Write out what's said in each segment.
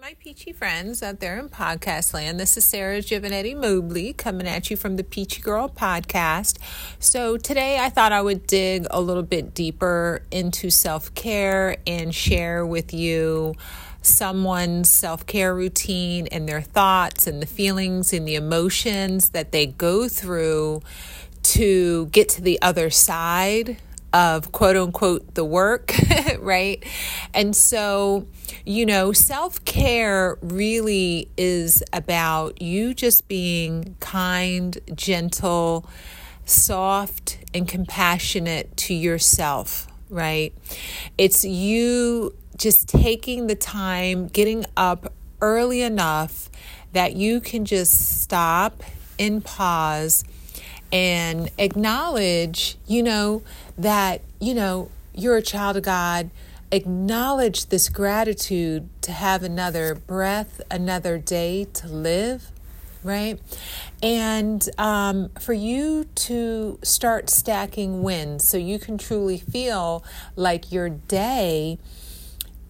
my peachy friends out there in podcast land. This is Sarah Giovanetti Mobley coming at you from the Peachy Girl podcast. So, today I thought I would dig a little bit deeper into self care and share with you someone's self care routine and their thoughts and the feelings and the emotions that they go through to get to the other side of quote unquote the work, right? And so, you know, self care really is about you just being kind, gentle, soft, and compassionate to yourself, right? It's you just taking the time, getting up early enough that you can just stop and pause and acknowledge, you know, that, you know, you're a child of God. Acknowledge this gratitude to have another breath, another day to live, right? And um, for you to start stacking wins so you can truly feel like your day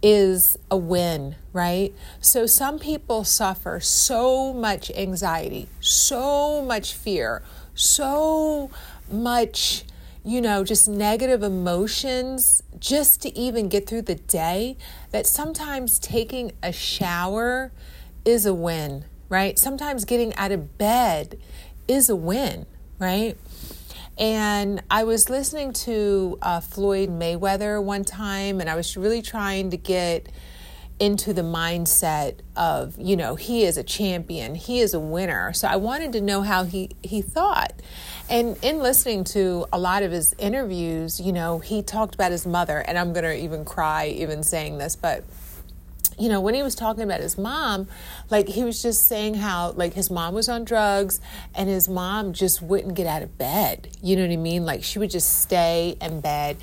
is a win, right? So some people suffer so much anxiety, so much fear, so much, you know, just negative emotions just to even get through the day that sometimes taking a shower is a win, right? Sometimes getting out of bed is a win, right? And I was listening to uh, Floyd Mayweather one time, and I was really trying to get into the mindset of, you know, he is a champion, he is a winner. So I wanted to know how he, he thought. And in listening to a lot of his interviews, you know, he talked about his mother, and I'm going to even cry even saying this, but you know, when he was talking about his mom, like he was just saying how like his mom was on drugs and his mom just wouldn't get out of bed. You know what I mean? Like she would just stay in bed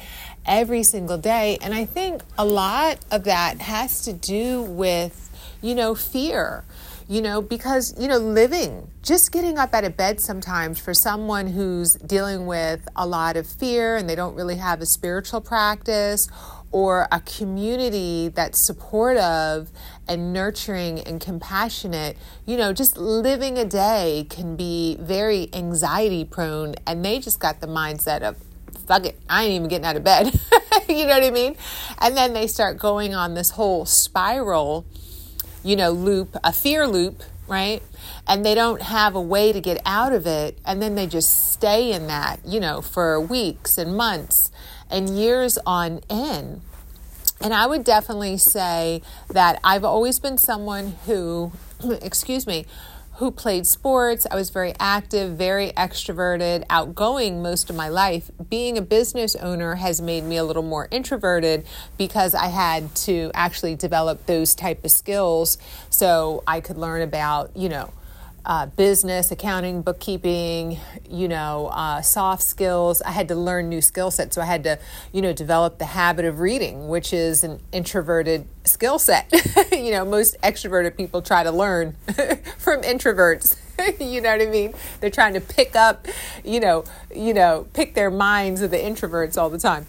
every single day. And I think a lot of that has to do with, you know, fear. You know, because, you know, living, just getting up out of bed sometimes for someone who's dealing with a lot of fear and they don't really have a spiritual practice or a community that's supportive and nurturing and compassionate, you know, just living a day can be very anxiety prone. And they just got the mindset of, fuck it, I ain't even getting out of bed. you know what I mean? And then they start going on this whole spiral, you know, loop, a fear loop, right? And they don't have a way to get out of it. And then they just stay in that, you know, for weeks and months and years on end. And I would definitely say that I've always been someone who, excuse me, who played sports. I was very active, very extroverted, outgoing most of my life. Being a business owner has made me a little more introverted because I had to actually develop those type of skills so I could learn about, you know, uh, business, accounting, bookkeeping, you know, uh, soft skills. I had to learn new skill sets. So I had to, you know, develop the habit of reading, which is an introverted skill set. you know, most extroverted people try to learn from introverts. you know what I mean? They're trying to pick up, you know, you know, pick their minds of the introverts all the time.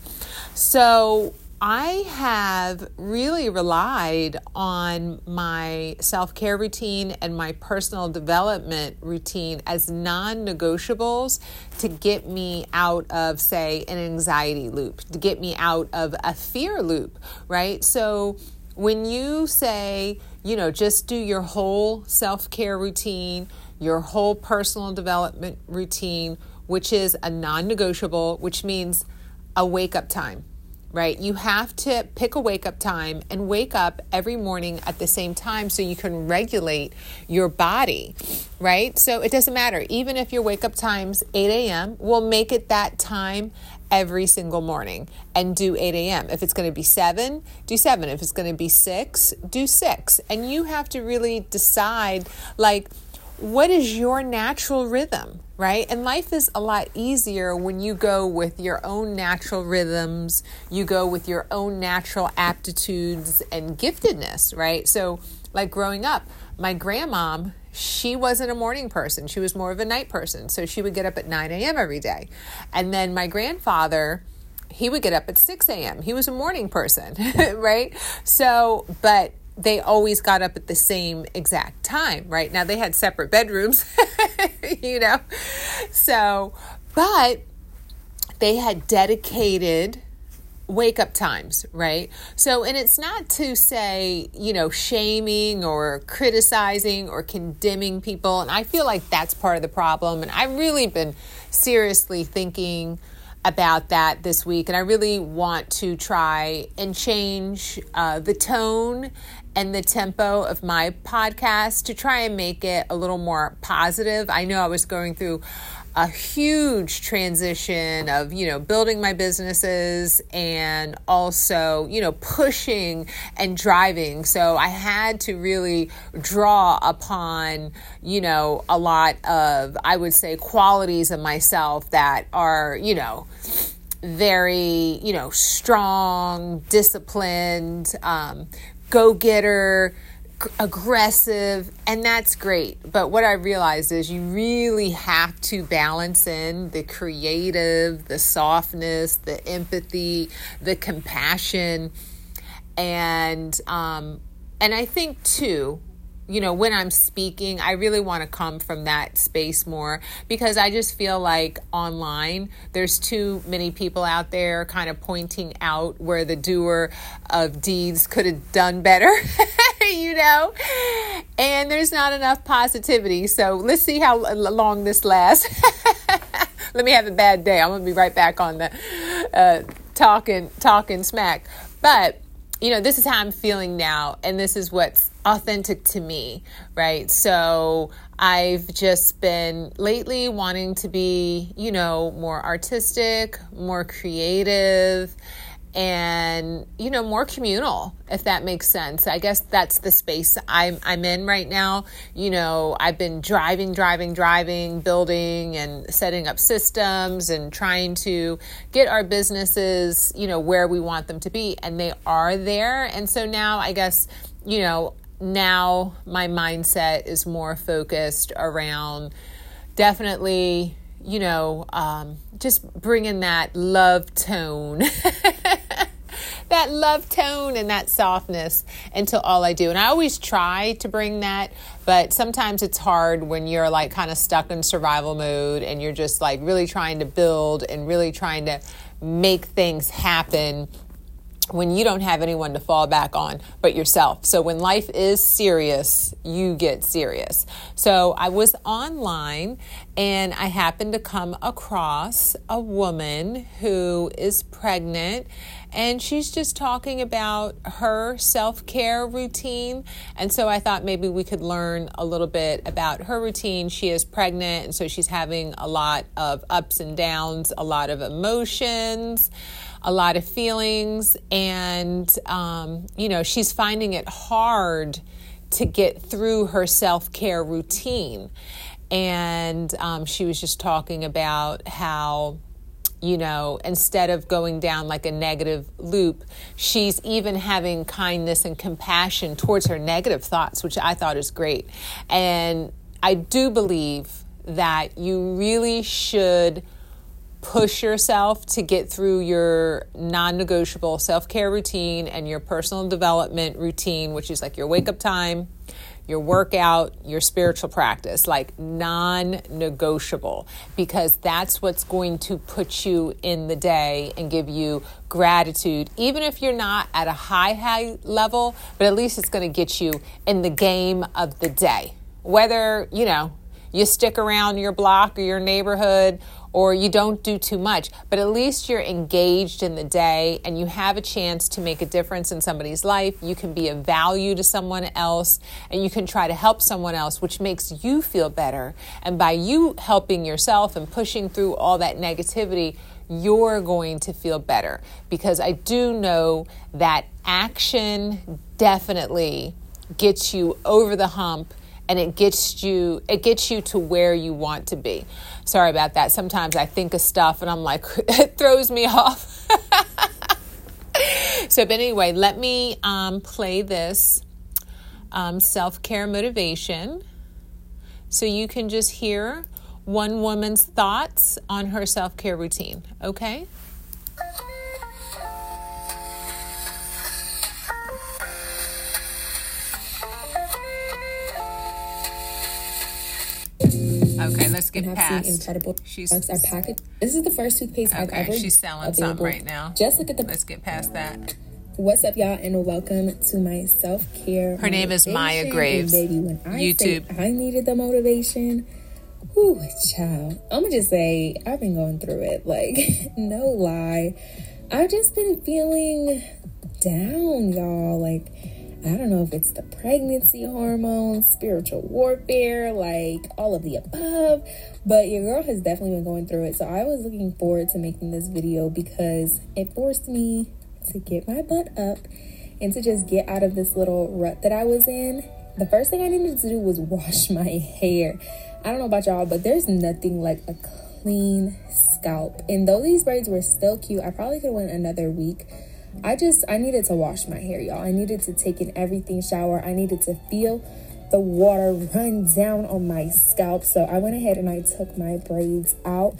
So I have really relied on my self care routine and my personal development routine as non negotiables to get me out of, say, an anxiety loop, to get me out of a fear loop, right? So when you say, you know, just do your whole self care routine, your whole personal development routine, which is a non negotiable, which means a wake up time right? You have to pick a wake up time and wake up every morning at the same time so you can regulate your body, right? So it doesn't matter. Even if your wake up time's 8 a.m., we'll make it that time every single morning and do 8 a.m. If it's going to be 7, do 7. If it's going to be 6, do 6. And you have to really decide, like, what is your natural rhythm, right? And life is a lot easier when you go with your own natural rhythms, you go with your own natural aptitudes and giftedness, right? So, like growing up, my grandmom, she wasn't a morning person. She was more of a night person. So she would get up at 9 a.m. every day. And then my grandfather, he would get up at 6 a.m. He was a morning person, right? So, but they always got up at the same exact time, right? Now they had separate bedrooms, you know. So, but they had dedicated wake up times, right? So, and it's not to say, you know, shaming or criticizing or condemning people. And I feel like that's part of the problem. And I've really been seriously thinking about that this week. And I really want to try and change uh, the tone and the tempo of my podcast to try and make it a little more positive. I know I was going through a huge transition of you know building my businesses and also you know pushing and driving so i had to really draw upon you know a lot of i would say qualities of myself that are you know very you know strong disciplined um, go-getter aggressive, and that's great. But what I realized is you really have to balance in the creative, the softness, the empathy, the compassion, and um, and I think too you know, when I'm speaking, I really want to come from that space more because I just feel like online there's too many people out there kind of pointing out where the doer of deeds could have done better, you know, and there's not enough positivity. So let's see how long this lasts. Let me have a bad day. I'm gonna be right back on the uh, talking talking smack, but you know, this is how I'm feeling now, and this is what's authentic to me, right? So I've just been lately wanting to be, you know, more artistic, more creative, and you know more communal if that makes sense. I guess that's the space i'm i'm in right now. You know i've been driving driving driving building and setting up systems and trying to get our businesses you know where we want them to be and they are there. And so now i guess you know now my mindset is more focused around definitely you know, um, just bringing that love tone, that love tone and that softness into all I do. And I always try to bring that, but sometimes it's hard when you're like kind of stuck in survival mode and you're just like really trying to build and really trying to make things happen when you don't have anyone to fall back on but yourself. So when life is serious, you get serious. So I was online and I happened to come across a woman who is pregnant and she's just talking about her self care routine. And so I thought maybe we could learn a little bit about her routine. She is pregnant, and so she's having a lot of ups and downs, a lot of emotions a lot of feelings, and, um, you know, she's finding it hard to get through her self care routine. And um, she was just talking about how, you know, instead of going down like a negative loop, she's even having kindness and compassion towards her negative thoughts, which I thought is great. And I do believe that you really should push yourself to get through your non negotiable self care routine and your personal development routine, which is like your wake up time, your workout, your spiritual practice, like non negotiable, because that's what's going to put you in the day and give you gratitude, even if you're not at a high, high level, but at least it's going to get you in the game of the day. Whether, you know, you stick around your block or your neighborhood or you don't do too much, but at least you're engaged in the day and you have a chance to make a difference in somebody's life. You can be of value to someone else and you can try to help someone else, which makes you feel better. And by you helping yourself and pushing through all that negativity, you're going to feel better because I do know that action definitely gets you over the hump and it gets you it gets you to where you want to be. Sorry about that. Sometimes I think of stuff and I'm like it throws me off. so, but anyway, let me um, play this um, self care motivation so you can just hear one woman's thoughts on her self care routine. Okay. Okay, let's get and past. Seen incredible she's products are packaged. This is the first toothpaste okay, I've ever. She's selling available. something right now. Just look at the. Let's get past that. What's up, y'all, and welcome to my self care. Her name is Maya Graves. baby, when I YouTube. I needed the motivation. Whew, child. I'm gonna just say I've been going through it. Like, no lie, I've just been feeling down, y'all. Like, I don't know if it's the pregnancy hormones, spiritual warfare, like all of the above, but your girl has definitely been going through it. So I was looking forward to making this video because it forced me to get my butt up and to just get out of this little rut that I was in. The first thing I needed to do was wash my hair. I don't know about y'all, but there's nothing like a clean scalp. And though these braids were still cute, I probably could have went another week I just I needed to wash my hair, y'all. I needed to take an everything shower. I needed to feel the water run down on my scalp. So I went ahead and I took my braids out.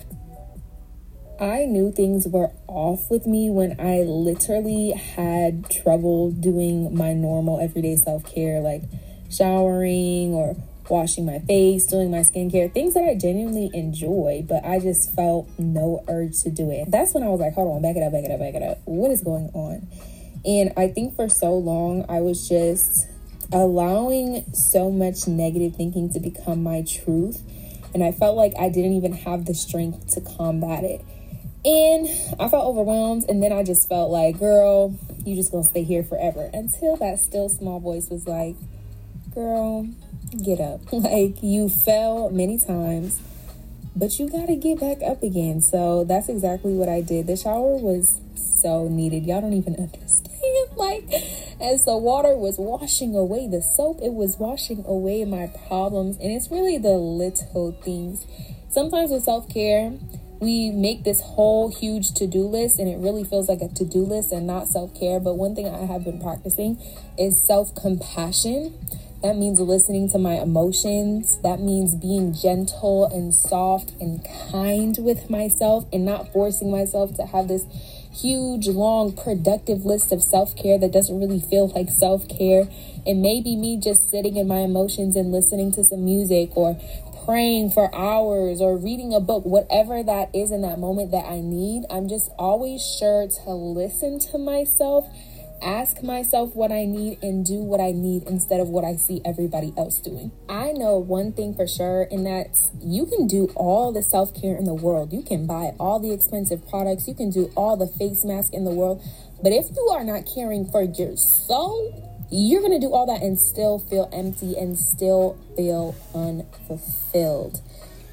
I knew things were off with me when I literally had trouble doing my normal everyday self-care like showering or washing my face, doing my skincare, things that I genuinely enjoy, but I just felt no urge to do it. That's when I was like, hold on, back it up, back it up, back it up. What is going on? And I think for so long, I was just allowing so much negative thinking to become my truth. And I felt like I didn't even have the strength to combat it. And I felt overwhelmed. And then I just felt like, girl, you just gonna stay here forever. Until that still small voice was like, girl, get up. Like you fell many times, but you got to get back up again. So that's exactly what I did. The shower was so needed. Y'all don't even understand. Like, as the water was washing away the soap, it was washing away my problems. And it's really the little things. Sometimes with self care, we make this whole huge to do list and it really feels like a to do list and not self care. But one thing I have been practicing is self compassion. That means listening to my emotions. That means being gentle and soft and kind with myself and not forcing myself to have this huge, long, productive list of self care that doesn't really feel like self care. And maybe me just sitting in my emotions and listening to some music or praying for hours or reading a book, whatever that is in that moment that I need. I'm just always sure to listen to myself ask myself what I need and do what I need instead of what I see everybody else doing. I know one thing for sure, and that's you can do all the self care in the world. You can buy all the expensive products, you can do all the face mask in the world. But if you are not caring for your soul, you're going to do all that and still feel empty and still feel unfulfilled.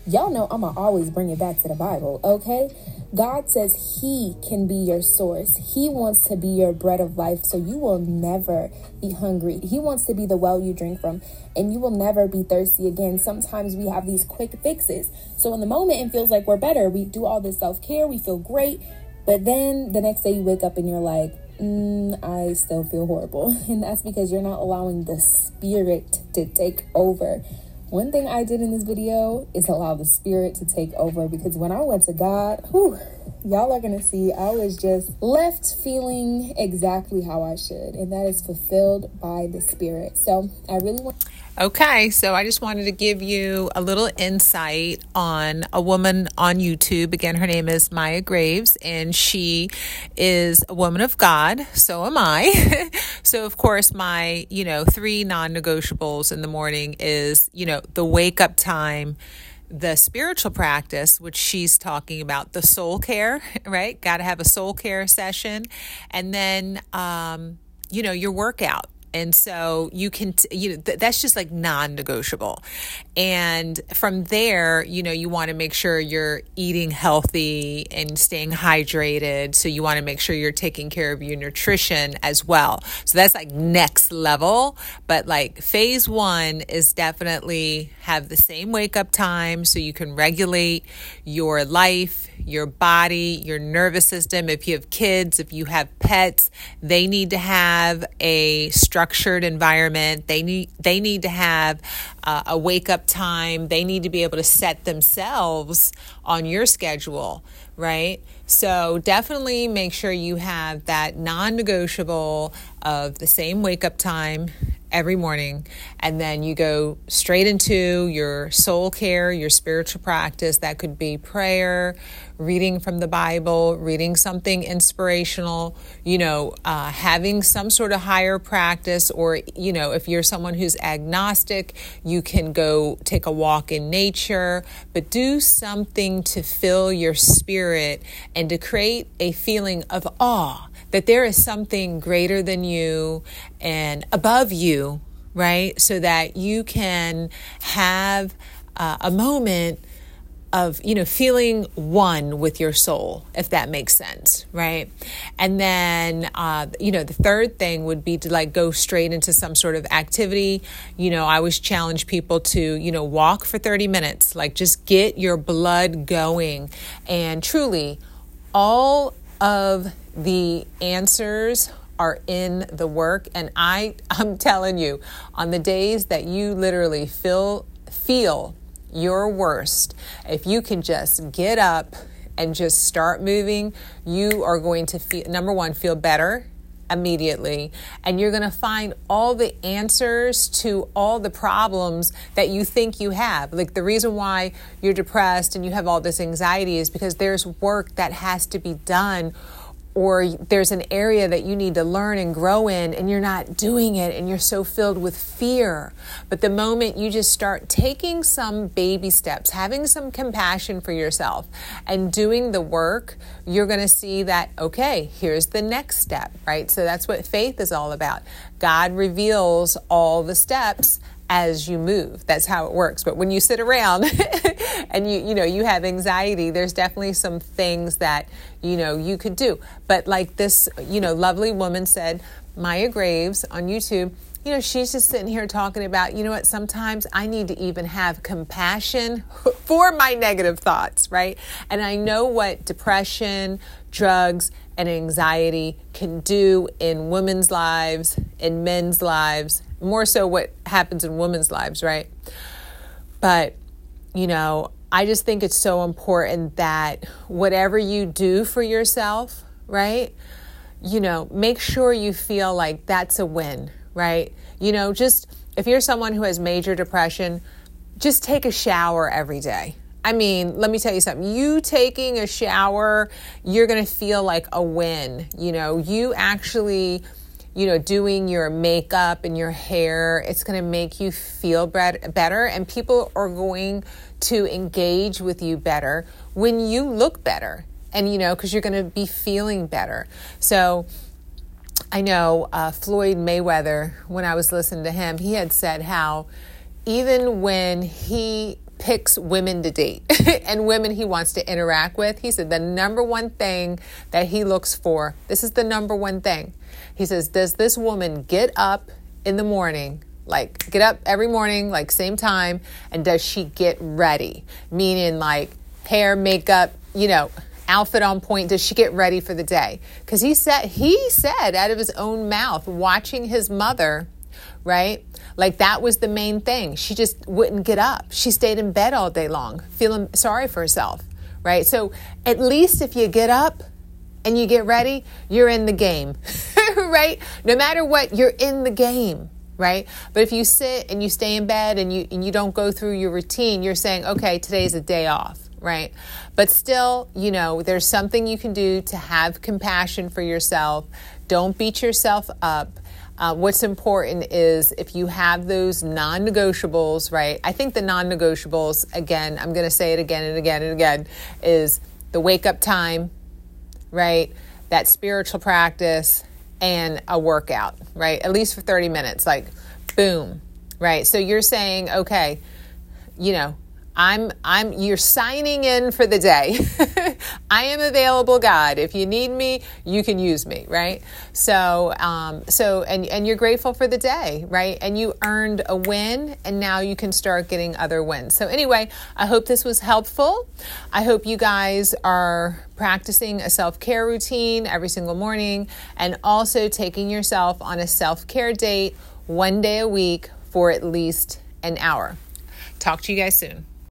Y'all know I'm going to always bring it back to the Bible, okay? God says He can be your source. He wants to be your bread of life so you will never be hungry. He wants to be the well you drink from and you will never be thirsty again. Sometimes we have these quick fixes. So in the moment, it feels like we're better. We do all this self care, we feel great. But then the next day you wake up and you're like, mm, I still feel horrible. And that's because you're not allowing the spirit to take over. One thing I did in this video is allow the spirit to take over because when I went to God, whew, y'all are gonna see I was just left feeling exactly how I should, and that is fulfilled by the spirit. So I really want Okay, so I just wanted to give you a little insight on a woman on YouTube. Again, her name is Maya Graves, and she is a woman of God. So am I. so, of course, my, you know, three non negotiables in the morning is, you know, the wake up time the spiritual practice, which she's talking about, the soul care, right? Got to have a soul care session. And then, um, you know, your workout and so you can, t- you know, th- that's just like non negotiable. And from there, you know, you want to make sure you're eating healthy and staying hydrated. So you want to make sure you're taking care of your nutrition as well. So that's like next level. But like phase one is definitely have the same wake up time so you can regulate your life, your body, your nervous system. If you have kids, if you have pets, they need to have a structured environment. They need they need to have uh, a wake up time. They need to be able to set themselves on your schedule right? So definitely make sure you have that non negotiable of the same wake up time every morning. And then you go straight into your soul care, your spiritual practice. That could be prayer, reading from the Bible, reading something inspirational, you know, uh, having some sort of higher practice. Or, you know, if you're someone who's agnostic, you can go take a walk in nature, but do something to fill your spirit and to create a feeling of awe that there is something greater than you and above you, right? So that you can have uh, a moment of you know feeling one with your soul if that makes sense right? And then uh, you know the third thing would be to like go straight into some sort of activity. You know i always challenge people to you know walk for 30 minutes. Like just get your blood going. And truly all of the answers are in the work and I I'm telling you on the days that you literally feel feel your worst if you can just get up and just start moving you are going to feel number 1 feel better immediately and you're going to find all the answers to all the problems that you think you have. Like the reason why you're depressed and you have all this anxiety is because there's work that has to be done or there's an area that you need to learn and grow in and you're not doing it and you're so filled with fear. But the moment you just start taking some baby steps, having some compassion for yourself and doing the work, you're going to see that, okay, here's the next step, right? So that's what faith is all about. God reveals all the steps as you move. That's how it works. But when you sit around and you you know you have anxiety, there's definitely some things that you know you could do. But like this, you know, lovely woman said, Maya Graves on YouTube, you know, she's just sitting here talking about, you know what, sometimes I need to even have compassion for my negative thoughts, right? And I know what depression, drugs, and anxiety can do in women's lives, in men's lives, more so what happens in women's lives, right? But, you know, I just think it's so important that whatever you do for yourself, right? You know, make sure you feel like that's a win, right? You know, just if you're someone who has major depression, just take a shower every day. I mean, let me tell you something. You taking a shower, you're going to feel like a win. You know, you actually you know, doing your makeup and your hair. It's going to make you feel better, and people are going to engage with you better when you look better. And, you know, because you're going to be feeling better. So, I know uh, Floyd Mayweather, when I was listening to him, he had said how even when he picks women to date and women he wants to interact with, he said the number one thing that he looks for, this is the number one thing, he says, Does this woman get up in the morning? Like, get up every morning, like, same time, and does she get ready? Meaning, like, hair, makeup, you know, outfit on point does she get ready for the day because he said he said out of his own mouth watching his mother right like that was the main thing she just wouldn't get up she stayed in bed all day long feeling sorry for herself right so at least if you get up and you get ready, you're in the game, right? No matter what, you're in the game, right? But if you sit and you stay in bed and you and you don't go through your routine, you're saying, okay, today's a day off, right? But still, you know, there's something you can do to have compassion for yourself. Don't beat yourself up. Uh, what's important is if you have those non negotiables, right? I think the non negotiables, again, I'm going to say it again and again and again, is the wake up time, right? That spiritual practice and a workout, right? At least for 30 minutes, like boom, right? So you're saying, okay, you know, I'm I'm you're signing in for the day. I am available, God. If you need me, you can use me, right? So um, so and and you're grateful for the day, right? And you earned a win, and now you can start getting other wins. So anyway, I hope this was helpful. I hope you guys are practicing a self care routine every single morning, and also taking yourself on a self care date one day a week for at least an hour. Talk to you guys soon.